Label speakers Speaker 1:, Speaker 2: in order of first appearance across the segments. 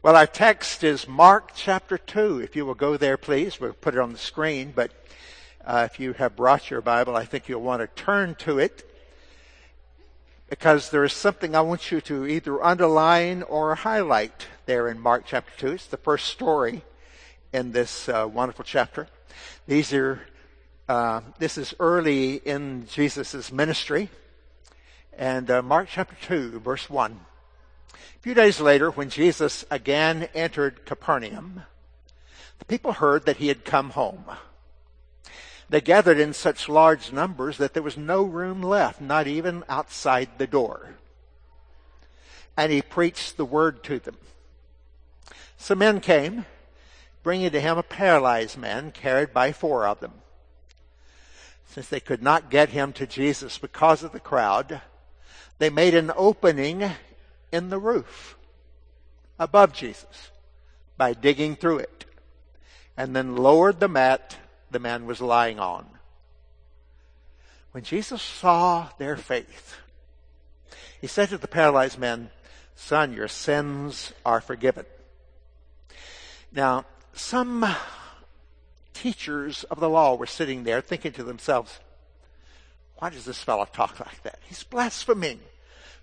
Speaker 1: Well, our text is Mark chapter 2. If you will go there, please. We'll put it on the screen, but uh, if you have brought your Bible, I think you'll want to turn to it because there is something I want you to either underline or highlight there in Mark chapter 2. It's the first story in this uh, wonderful chapter. These are, uh, this is early in Jesus' ministry. And uh, Mark chapter 2, verse 1. A few days later, when Jesus again entered Capernaum, the people heard that he had come home. They gathered in such large numbers that there was no room left, not even outside the door. And he preached the word to them. Some men came, bringing to him a paralyzed man carried by four of them. Since they could not get him to Jesus because of the crowd, they made an opening in the roof above Jesus by digging through it and then lowered the mat the man was lying on. When Jesus saw their faith, he said to the paralyzed man, Son, your sins are forgiven. Now, some teachers of the law were sitting there thinking to themselves, why does this fellow talk like that? He's blaspheming.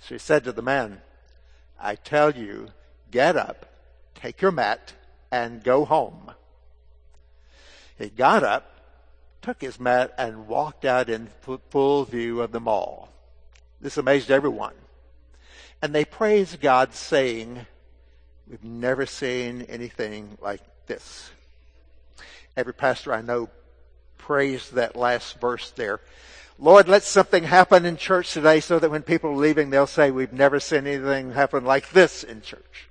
Speaker 1: So he said to the man, I tell you, get up, take your mat, and go home. He got up, took his mat, and walked out in full view of them all. This amazed everyone. And they praised God, saying, We've never seen anything like this. Every pastor I know praised that last verse there. Lord, let something happen in church today so that when people are leaving, they'll say, we've never seen anything happen like this in church.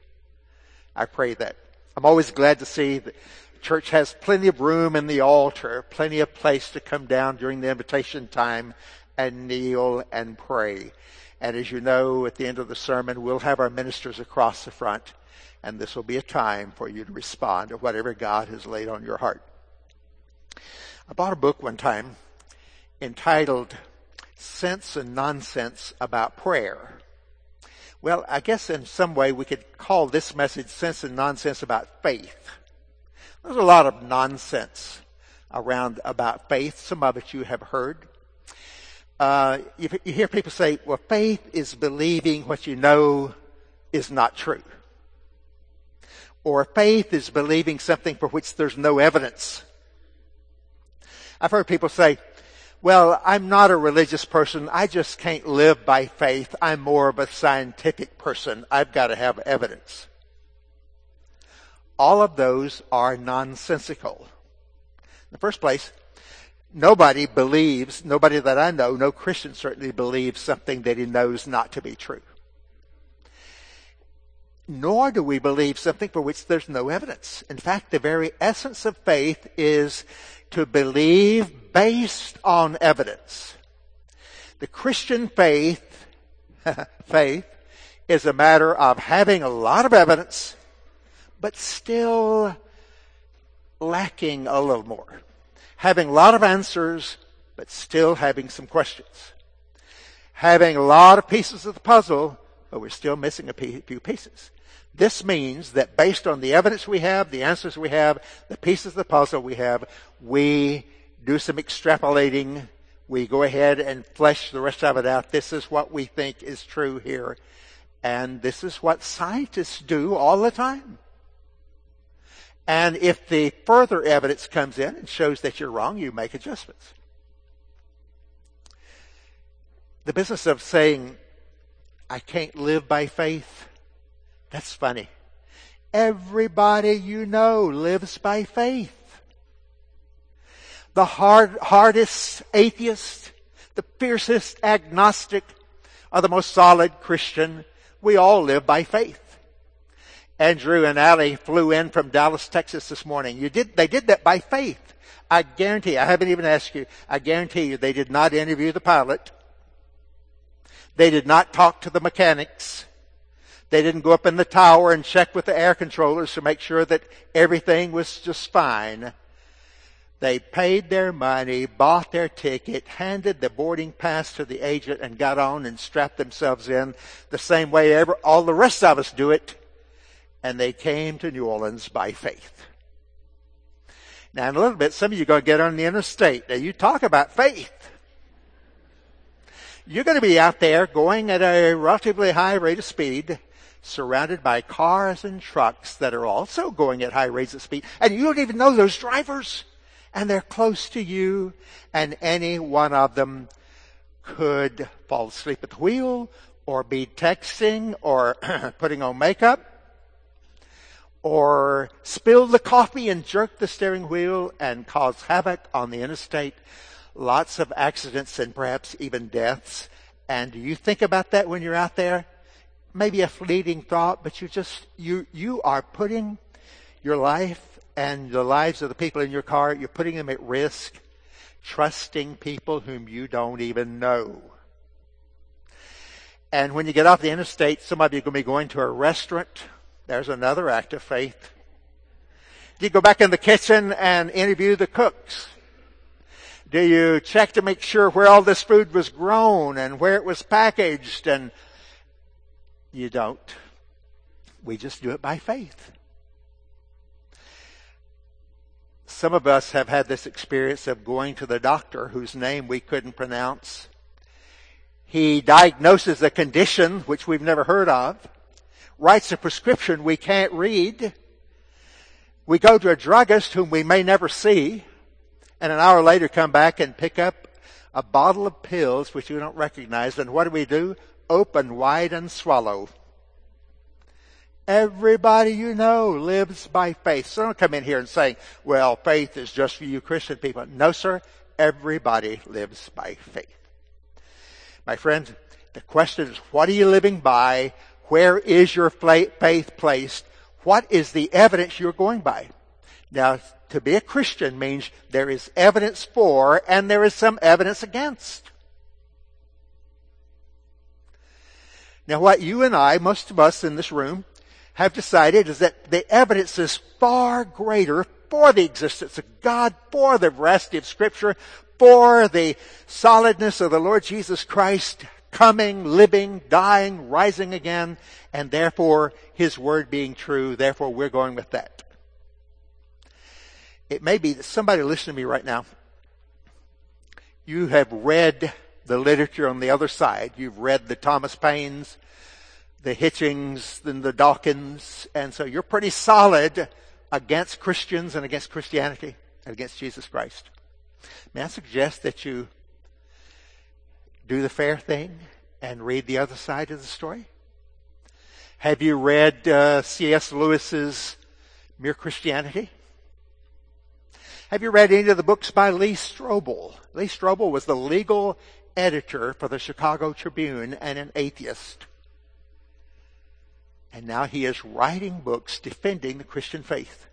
Speaker 1: I pray that. I'm always glad to see that church has plenty of room in the altar, plenty of place to come down during the invitation time and kneel and pray. And as you know, at the end of the sermon, we'll have our ministers across the front, and this will be a time for you to respond to whatever God has laid on your heart. I bought a book one time entitled Sense and Nonsense About Prayer. Well, I guess in some way we could call this message Sense and Nonsense About Faith. There's a lot of nonsense around about faith. Some of it you have heard. Uh, you, you hear people say, well, faith is believing what you know is not true. Or faith is believing something for which there's no evidence. I've heard people say, well, I'm not a religious person. I just can't live by faith. I'm more of a scientific person. I've got to have evidence. All of those are nonsensical. In the first place, nobody believes, nobody that I know, no Christian certainly believes something that he knows not to be true. Nor do we believe something for which there's no evidence. In fact, the very essence of faith is to believe based on evidence. The Christian faith, faith, is a matter of having a lot of evidence, but still lacking a little more. Having a lot of answers, but still having some questions. Having a lot of pieces of the puzzle, but we're still missing a few pieces. This means that based on the evidence we have, the answers we have, the pieces of the puzzle we have, we do some extrapolating. We go ahead and flesh the rest of it out. This is what we think is true here. And this is what scientists do all the time. And if the further evidence comes in and shows that you're wrong, you make adjustments. The business of saying, I can't live by faith, that's funny. Everybody you know lives by faith. The hard, hardest atheist, the fiercest agnostic, or the most solid Christian, we all live by faith. Andrew and Allie flew in from Dallas, Texas this morning. You did, they did that by faith. I guarantee, I haven't even asked you, I guarantee you they did not interview the pilot. They did not talk to the mechanics. They didn't go up in the tower and check with the air controllers to make sure that everything was just fine. They paid their money, bought their ticket, handed the boarding pass to the agent and got on and strapped themselves in the same way ever, all the rest of us do it. And they came to New Orleans by faith. Now in a little bit, some of you are going to get on the interstate. Now you talk about faith. You're going to be out there going at a relatively high rate of speed, surrounded by cars and trucks that are also going at high rates of speed, and you don't even know those drivers and they're close to you, and any one of them could fall asleep at the wheel, or be texting, or putting on makeup, or spill the coffee and jerk the steering wheel and cause havoc on the interstate. Lots of accidents and perhaps even deaths. And do you think about that when you're out there? Maybe a fleeting thought, but you just, you, you are putting your life and the lives of the people in your car, you're putting them at risk, trusting people whom you don't even know. And when you get off the interstate, some of you are going to be going to a restaurant. There's another act of faith. Do you go back in the kitchen and interview the cooks? Do you check to make sure where all this food was grown and where it was packaged? And you don't. We just do it by faith. Some of us have had this experience of going to the doctor whose name we couldn't pronounce. He diagnoses a condition which we've never heard of, writes a prescription we can't read. We go to a druggist whom we may never see, and an hour later come back and pick up a bottle of pills which we don't recognize. And what do we do? Open wide and swallow. Everybody you know lives by faith. So don't come in here and say, well, faith is just for you Christian people. No, sir. Everybody lives by faith. My friends, the question is, what are you living by? Where is your faith placed? What is the evidence you're going by? Now, to be a Christian means there is evidence for and there is some evidence against. Now, what you and I, most of us in this room, have decided is that the evidence is far greater for the existence of God, for the veracity of scripture, for the solidness of the Lord Jesus Christ coming, living, dying, rising again, and therefore his word being true. Therefore we're going with that. It may be that somebody listening to me right now, you have read the literature on the other side. You've read the Thomas Paines, the Hitchens and the Dawkins. And so you're pretty solid against Christians and against Christianity and against Jesus Christ. May I suggest that you do the fair thing and read the other side of the story? Have you read uh, C.S. Lewis's Mere Christianity? Have you read any of the books by Lee Strobel? Lee Strobel was the legal editor for the Chicago Tribune and an atheist. And now he is writing books defending the Christian faith.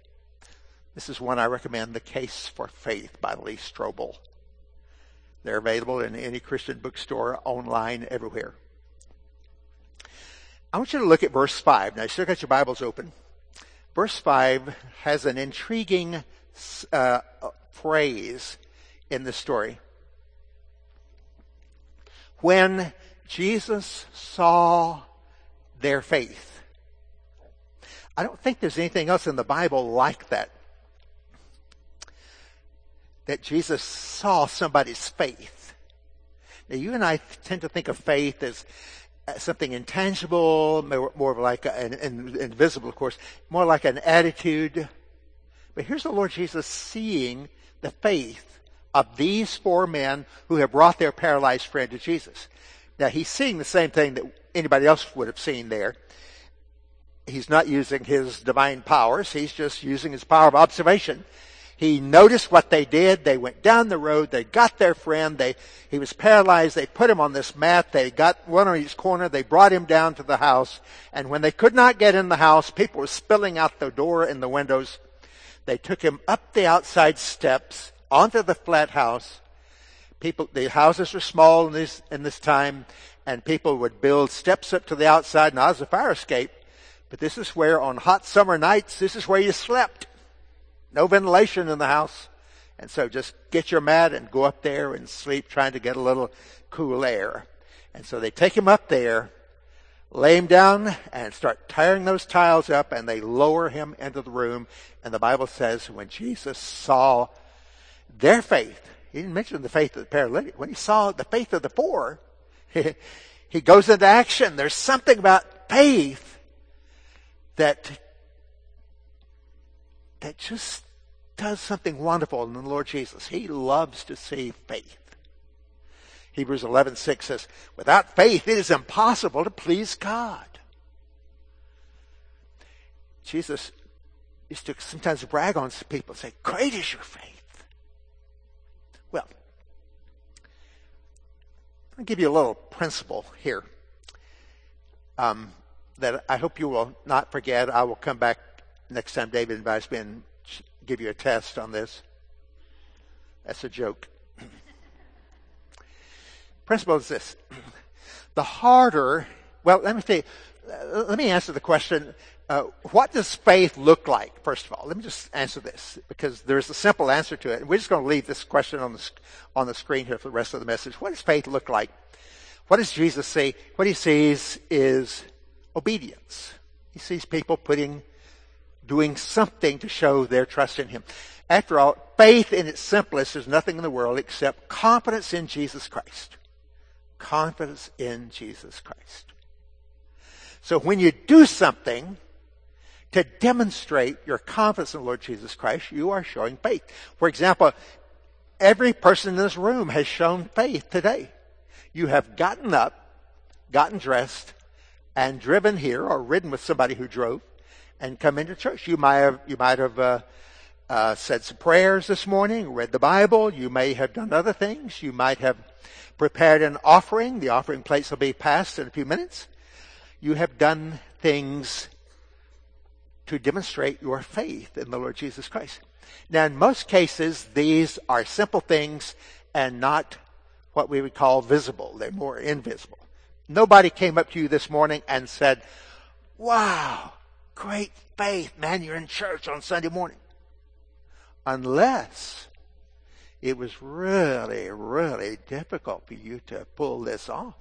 Speaker 1: This is one I recommend, The Case for Faith by Lee Strobel. They're available in any Christian bookstore, online, everywhere. I want you to look at verse 5. Now, you still got your Bibles open. Verse 5 has an intriguing uh, phrase in the story. When Jesus saw their faith. I don't think there's anything else in the Bible like that. That Jesus saw somebody's faith. Now you and I tend to think of faith as something intangible, more of like an, invisible, of course, more like an attitude. But here's the Lord Jesus seeing the faith of these four men who have brought their paralyzed friend to Jesus. Now he's seeing the same thing that anybody else would have seen there he's not using his divine powers. He's just using his power of observation. He noticed what they did. They went down the road. They got their friend. They, he was paralyzed. They put him on this mat. They got one on each corner. They brought him down to the house. And when they could not get in the house, people were spilling out the door and the windows. They took him up the outside steps onto the flat house. People, the houses were small in this, in this time and people would build steps up to the outside. Now, as a fire escape, but this is where on hot summer nights, this is where you slept. No ventilation in the house. And so just get your mat and go up there and sleep trying to get a little cool air. And so they take him up there, lay him down and start tearing those tiles up and they lower him into the room. And the Bible says when Jesus saw their faith, he didn't mention the faith of the paralytic. When he saw the faith of the four, he goes into action. There's something about faith that that just does something wonderful in the Lord Jesus. He loves to see faith. Hebrews 11:6 says, "Without faith it is impossible to please God." Jesus used to sometimes brag on people, say, "Great is your faith." I'll give you a little principle here um, that I hope you will not forget. I will come back next time David invites me and give you a test on this. That's a joke. Principle is this. The harder, well, let me say, let me answer the question, uh, what does faith look like, first of all? Let me just answer this, because there's a simple answer to it. We're just going to leave this question on the, on the screen here for the rest of the message. What does faith look like? What does Jesus say? What he sees is obedience. He sees people putting doing something to show their trust in Him. After all, faith in its simplest is nothing in the world except confidence in Jesus Christ. Confidence in Jesus Christ. So when you do something to demonstrate your confidence in the Lord Jesus Christ, you are showing faith. For example, every person in this room has shown faith today. You have gotten up, gotten dressed, and driven here or ridden with somebody who drove and come into church. You might have, you might have uh, uh, said some prayers this morning, read the Bible. You may have done other things. You might have prepared an offering. The offering plates will be passed in a few minutes. You have done things to demonstrate your faith in the Lord Jesus Christ. Now, in most cases, these are simple things and not what we would call visible. They're more invisible. Nobody came up to you this morning and said, wow, Great faith, man, you're in church on Sunday morning. Unless it was really, really difficult for you to pull this off.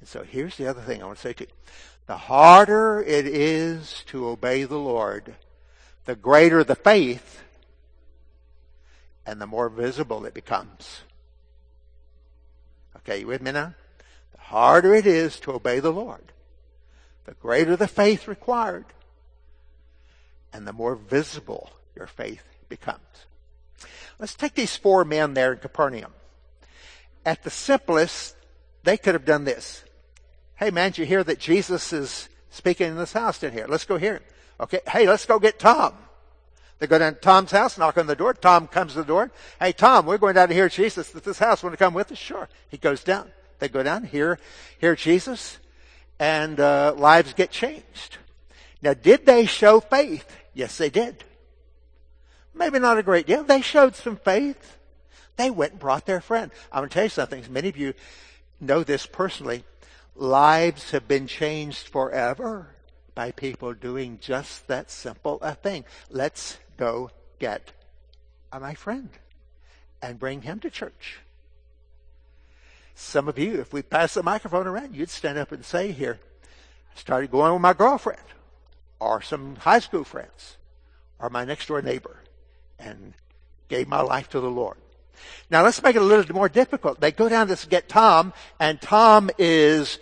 Speaker 1: And so here's the other thing I want to say to you. The harder it is to obey the Lord, the greater the faith and the more visible it becomes. Okay, you with me now? The harder it is to obey the Lord, the greater the faith required, and the more visible your faith becomes. Let's take these four men there in Capernaum. At the simplest, they could have done this. Hey man, did you hear that Jesus is speaking in this house in here? Let's go hear him. Okay. Hey, let's go get Tom. They go down to Tom's house, knock on the door. Tom comes to the door. Hey, Tom, we're going down to hear Jesus at this house. Want to come with us? Sure. He goes down. They go down, hear, hear Jesus and uh, lives get changed. Now, did they show faith? Yes, they did. Maybe not a great deal. They showed some faith. They went and brought their friend. I'm going to tell you something. Many of you know this personally. Lives have been changed forever by people doing just that simple a thing. Let's go get my friend and bring him to church. Some of you, if we pass the microphone around, you'd stand up and say here, I started going with my girlfriend or some high school friends or my next door neighbor and gave my life to the Lord. Now let's make it a little more difficult. They go down to get Tom and Tom is,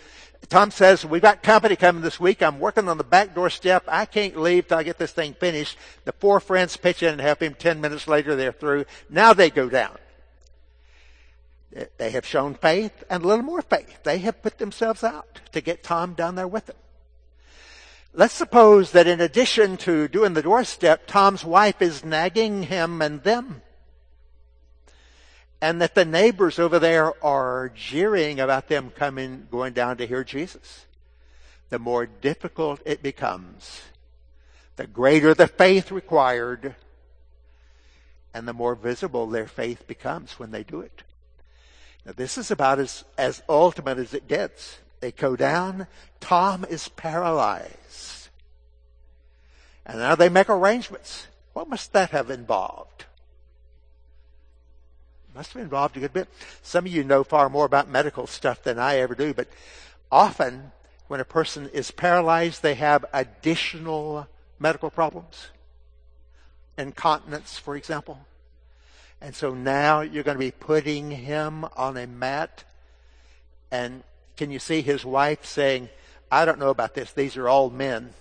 Speaker 1: Tom says, we've got company coming this week. I'm working on the back door step. I can't leave till I get this thing finished. The four friends pitch in and help him. Ten minutes later, they're through. Now they go down. They have shown faith and a little more faith. They have put themselves out to get Tom down there with them. Let's suppose that in addition to doing the doorstep, Tom's wife is nagging him and them. And that the neighbors over there are jeering about them coming, going down to hear Jesus. The more difficult it becomes, the greater the faith required, and the more visible their faith becomes when they do it. Now this is about as, as ultimate as it gets. They go down. Tom is paralyzed. And now they make arrangements. What must that have involved? Must have involved a good bit. Some of you know far more about medical stuff than I ever do, but often when a person is paralyzed, they have additional medical problems. Incontinence, for example. And so now you're going to be putting him on a mat. And can you see his wife saying, I don't know about this. These are all men.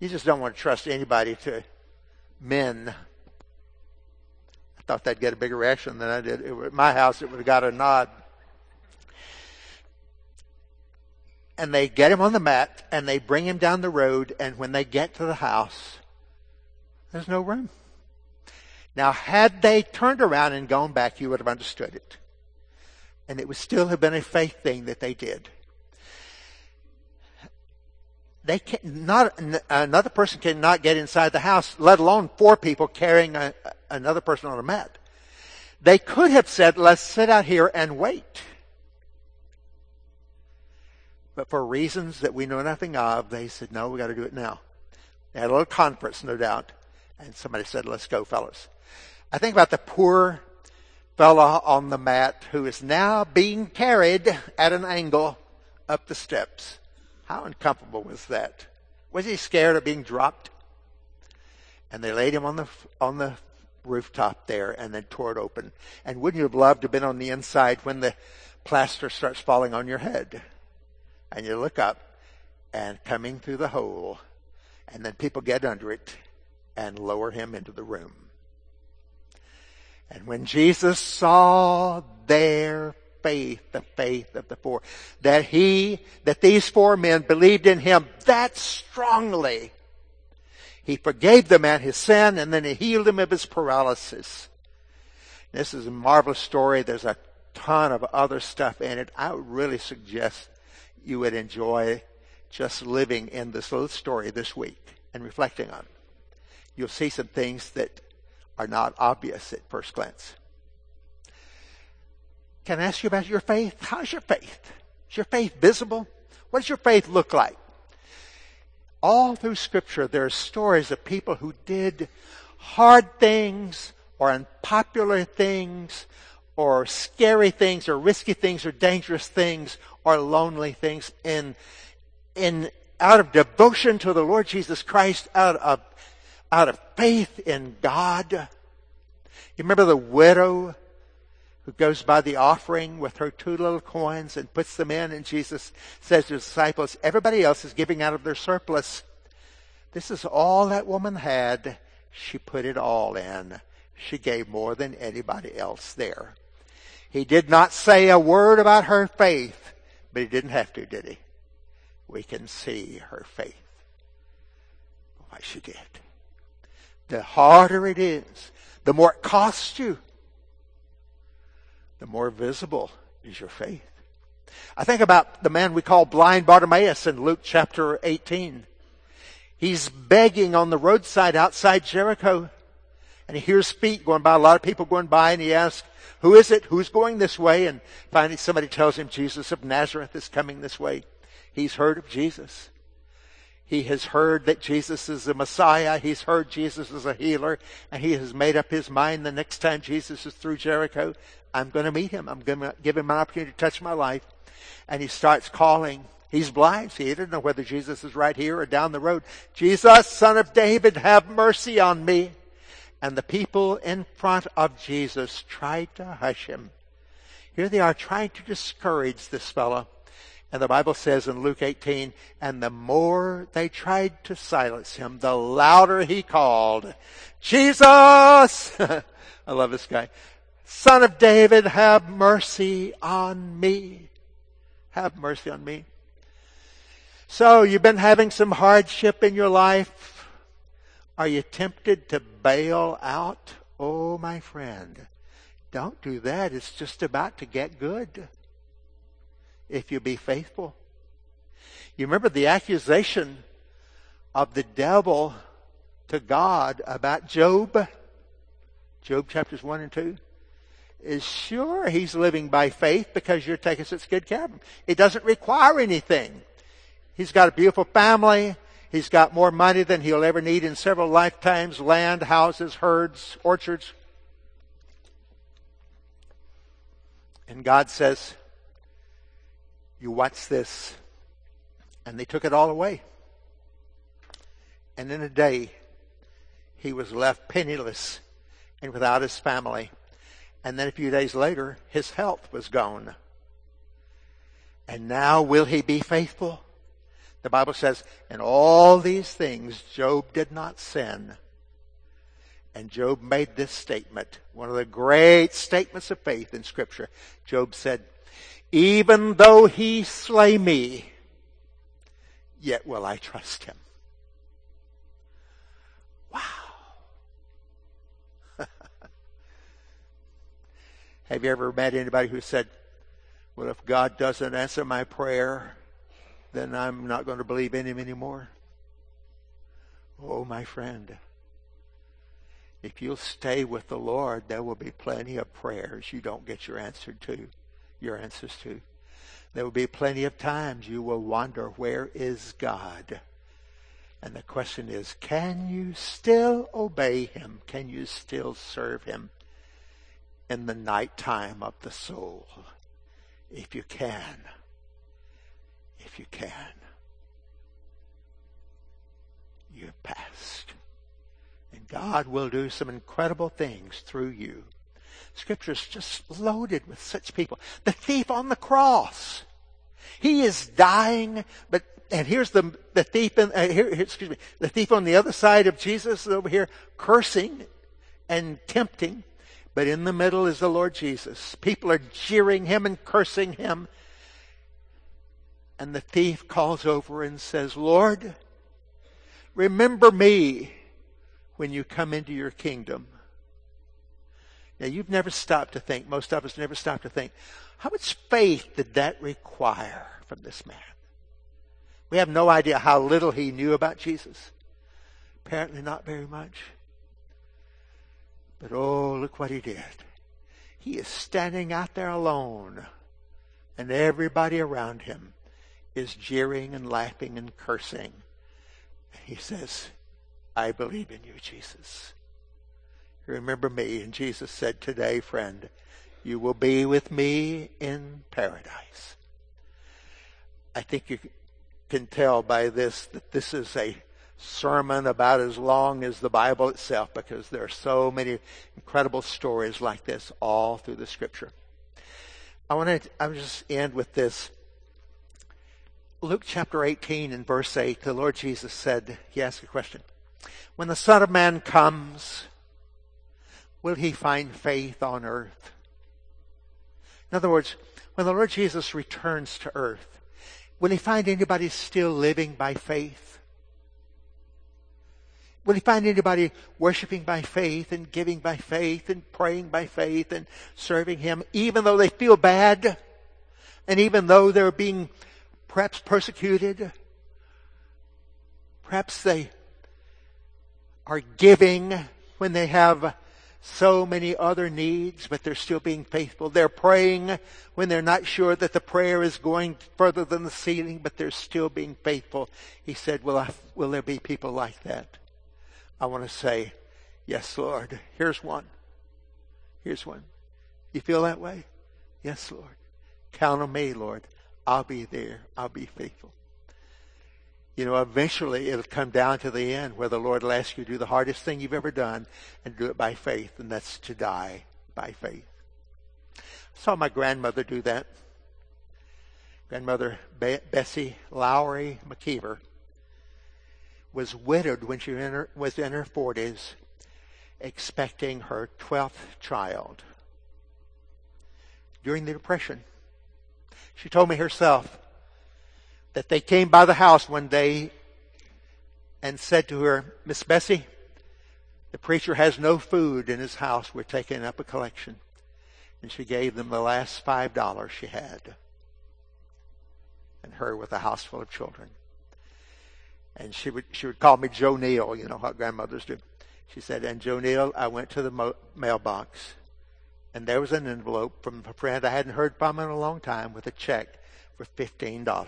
Speaker 1: You just don't want to trust anybody to men. Thought they'd get a bigger reaction than I did. At my house, it would have got a nod. And they get him on the mat and they bring him down the road. And when they get to the house, there's no room. Now, had they turned around and gone back, you would have understood it. And it would still have been a faith thing that they did. They can not another person cannot get inside the house, let alone four people carrying a, another person on a mat. They could have said, "Let's sit out here and wait." But for reasons that we know nothing of, they said, "No, we got to do it now." They had a little conference, no doubt, and somebody said, "Let's go, fellas." I think about the poor fellow on the mat who is now being carried at an angle up the steps. How uncomfortable was that? Was he scared of being dropped? And they laid him on the on the rooftop there and then tore it open. And wouldn't you have loved to have been on the inside when the plaster starts falling on your head? And you look up and coming through the hole and then people get under it and lower him into the room. And when Jesus saw their faith, the faith of the four, that he, that these four men believed in him that strongly, he forgave the man his sin and then he healed him of his paralysis. This is a marvelous story. There's a ton of other stuff in it. I would really suggest you would enjoy just living in this little story this week and reflecting on it. You'll see some things that are not obvious at first glance. Can I ask you about your faith? How's your faith? Is your faith visible? What does your faith look like? All through scripture, there are stories of people who did hard things or unpopular things or scary things or risky things or dangerous things or lonely things in, in, out of devotion to the Lord Jesus Christ, out of out of faith in God. You remember the widow who goes by the offering with her two little coins and puts them in and Jesus says to the disciples, everybody else is giving out of their surplus. This is all that woman had. She put it all in. She gave more than anybody else there. He did not say a word about her faith, but he didn't have to, did he? We can see her faith. Why she did the harder it is, the more it costs you, the more visible is your faith. I think about the man we call blind Bartimaeus in Luke chapter 18. He's begging on the roadside outside Jericho and he hears feet going by, a lot of people going by and he asks, who is it? Who's going this way? And finally somebody tells him Jesus of Nazareth is coming this way. He's heard of Jesus. He has heard that Jesus is the Messiah. He's heard Jesus is a healer. And he has made up his mind the next time Jesus is through Jericho, I'm going to meet him. I'm going to give him an opportunity to touch my life. And he starts calling. He's blind. He doesn't know whether Jesus is right here or down the road. Jesus, son of David, have mercy on me. And the people in front of Jesus tried to hush him. Here they are trying to discourage this fellow. And the Bible says in Luke 18, and the more they tried to silence him, the louder he called, Jesus! I love this guy. Son of David, have mercy on me. Have mercy on me. So you've been having some hardship in your life. Are you tempted to bail out? Oh, my friend, don't do that. It's just about to get good if you be faithful. You remember the accusation of the devil to God about Job? Job chapters 1 and 2? Is sure he's living by faith because you're taking such good care of him. It doesn't require anything. He's got a beautiful family. He's got more money than he'll ever need in several lifetimes. Land, houses, herds, orchards. And God says, you watch this. And they took it all away. And in a day, he was left penniless and without his family. And then a few days later, his health was gone. And now will he be faithful? The Bible says, in all these things, Job did not sin. And Job made this statement, one of the great statements of faith in scripture. Job said, even though he slay me, yet will I trust him. Have you ever met anybody who said, well, if God doesn't answer my prayer, then I'm not going to believe in him anymore? Oh, my friend. If you'll stay with the Lord, there will be plenty of prayers you don't get your answer to, your answers to. There will be plenty of times you will wonder, where is God? And the question is, can you still obey Him? Can you still serve Him in the night time of the soul? If you can. If you can. You've passed. And God will do some incredible things through you. Scripture's just loaded with such people. The thief on the cross. He is dying, but and here's the the thief in, uh, here, excuse me the thief on the other side of Jesus over here cursing and tempting, but in the middle is the Lord Jesus. People are jeering him and cursing him, and the thief calls over and says, "Lord, remember me when you come into your kingdom." Now, you've never stopped to think, most of us never stop to think, how much faith did that require from this man? We have no idea how little he knew about Jesus. Apparently, not very much. But oh, look what he did. He is standing out there alone, and everybody around him is jeering and laughing and cursing. He says, I believe in you, Jesus. Remember me. And Jesus said, Today, friend, you will be with me in paradise. I think you can tell by this that this is a sermon about as long as the Bible itself because there are so many incredible stories like this all through the scripture. I want to I'm just end with this. Luke chapter 18 and verse 8, the Lord Jesus said, he asked a question. When the Son of Man comes, will he find faith on earth? In other words, when the Lord Jesus returns to earth, will he find anybody still living by faith? Will he find anybody worshiping by faith and giving by faith and praying by faith and serving him, even though they feel bad and even though they're being perhaps persecuted? Perhaps they are giving when they have so many other needs, but they're still being faithful. They're praying when they're not sure that the prayer is going further than the ceiling, but they're still being faithful. He said, will, I, will there be people like that? I want to say, yes, Lord. Here's one. Here's one. You feel that way? Yes, Lord. Count on me, Lord. I'll be there. I'll be faithful you know, eventually it'll come down to the end where the Lord will ask you to do the hardest thing you've ever done and do it by faith, and that's to die by faith. I saw my grandmother do that. Grandmother Be- Bessie Lowry McKeever was widowed when she was in her 40s, expecting her 12th child. During the Depression, she told me herself, that they came by the house one day and said to her, Miss Bessie, the preacher has no food in his house. We're taking up a collection. And she gave them the last five dollars she had. And her with a house full of children. And she would, she would call me Joe Neal, you know what grandmothers do. She said, and Joe Neal, I went to the mo- mailbox and there was an envelope from a friend I hadn't heard from in a long time with a check for $15.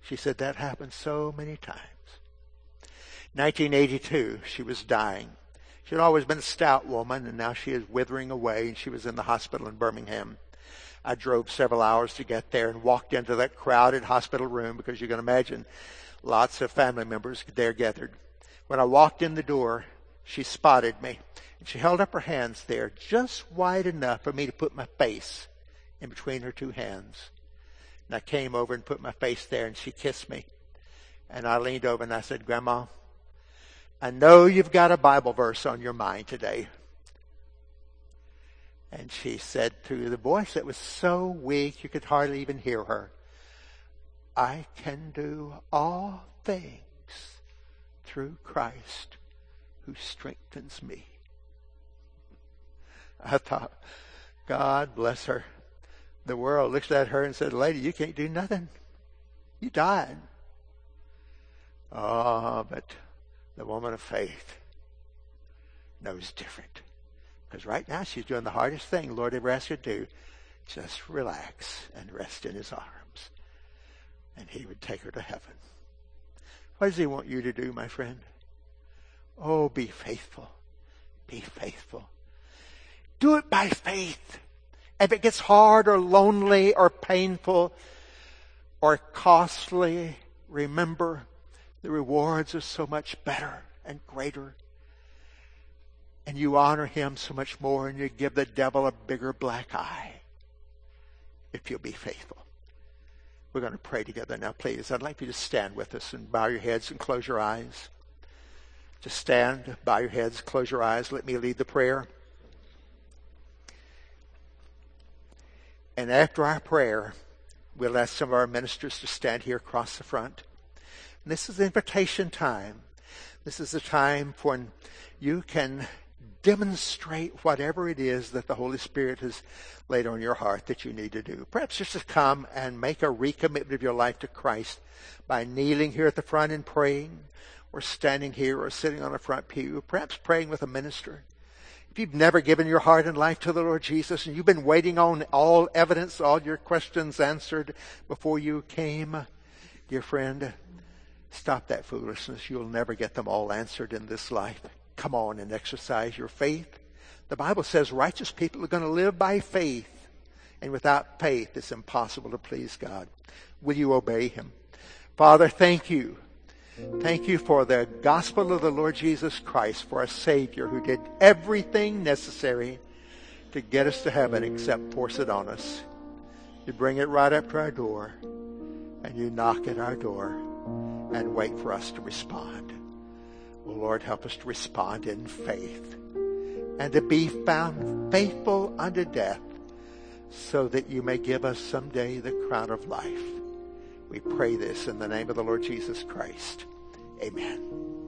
Speaker 1: She said that happened so many times. 1982, she was dying. She had always been a stout woman, and now she is withering away, and she was in the hospital in Birmingham. I drove several hours to get there and walked into that crowded hospital room because you can imagine lots of family members there gathered. When I walked in the door, she spotted me, and she held up her hands there just wide enough for me to put my face in between her two hands. And I came over and put my face there, and she kissed me. And I leaned over and I said, Grandma, I know you've got a Bible verse on your mind today. And she said through the voice that was so weak you could hardly even hear her, I can do all things through Christ who strengthens me. I thought, God bless her. The world looks at her and said, Lady, you can't do nothing. You died. Oh, ah, but the woman of faith knows different. Because right now she's doing the hardest thing Lord ever asked her to do. Just relax and rest in his arms. And he would take her to heaven. What does he want you to do, my friend? Oh, be faithful. Be faithful. Do it by faith. If it gets hard or lonely or painful or costly, remember the rewards are so much better and greater. And you honor him so much more and you give the devil a bigger black eye if you'll be faithful. We're going to pray together now, please. I'd like you to stand with us and bow your heads and close your eyes. Just stand, bow your heads, close your eyes. Let me lead the prayer. And after our prayer, we'll ask some of our ministers to stand here across the front. And this is invitation time. This is a time when you can demonstrate whatever it is that the Holy Spirit has laid on your heart that you need to do. Perhaps just to come and make a recommitment of your life to Christ by kneeling here at the front and praying, or standing here or sitting on a front pew, perhaps praying with a minister. If you've never given your heart and life to the Lord Jesus and you've been waiting on all evidence, all your questions answered before you came, dear friend, Stop that foolishness. You'll never get them all answered in this life. Come on and exercise your faith. The Bible says righteous people are going to live by faith. And without faith, it's impossible to please God. Will you obey Him? Father, thank you. Thank you for the gospel of the Lord Jesus Christ, for a Savior who did everything necessary to get us to heaven except force it on us. You bring it right up to our door, and you knock at our door and wait for us to respond. Well, Lord, help us to respond in faith and to be found faithful unto death so that you may give us someday the crown of life. We pray this in the name of the Lord Jesus Christ. Amen.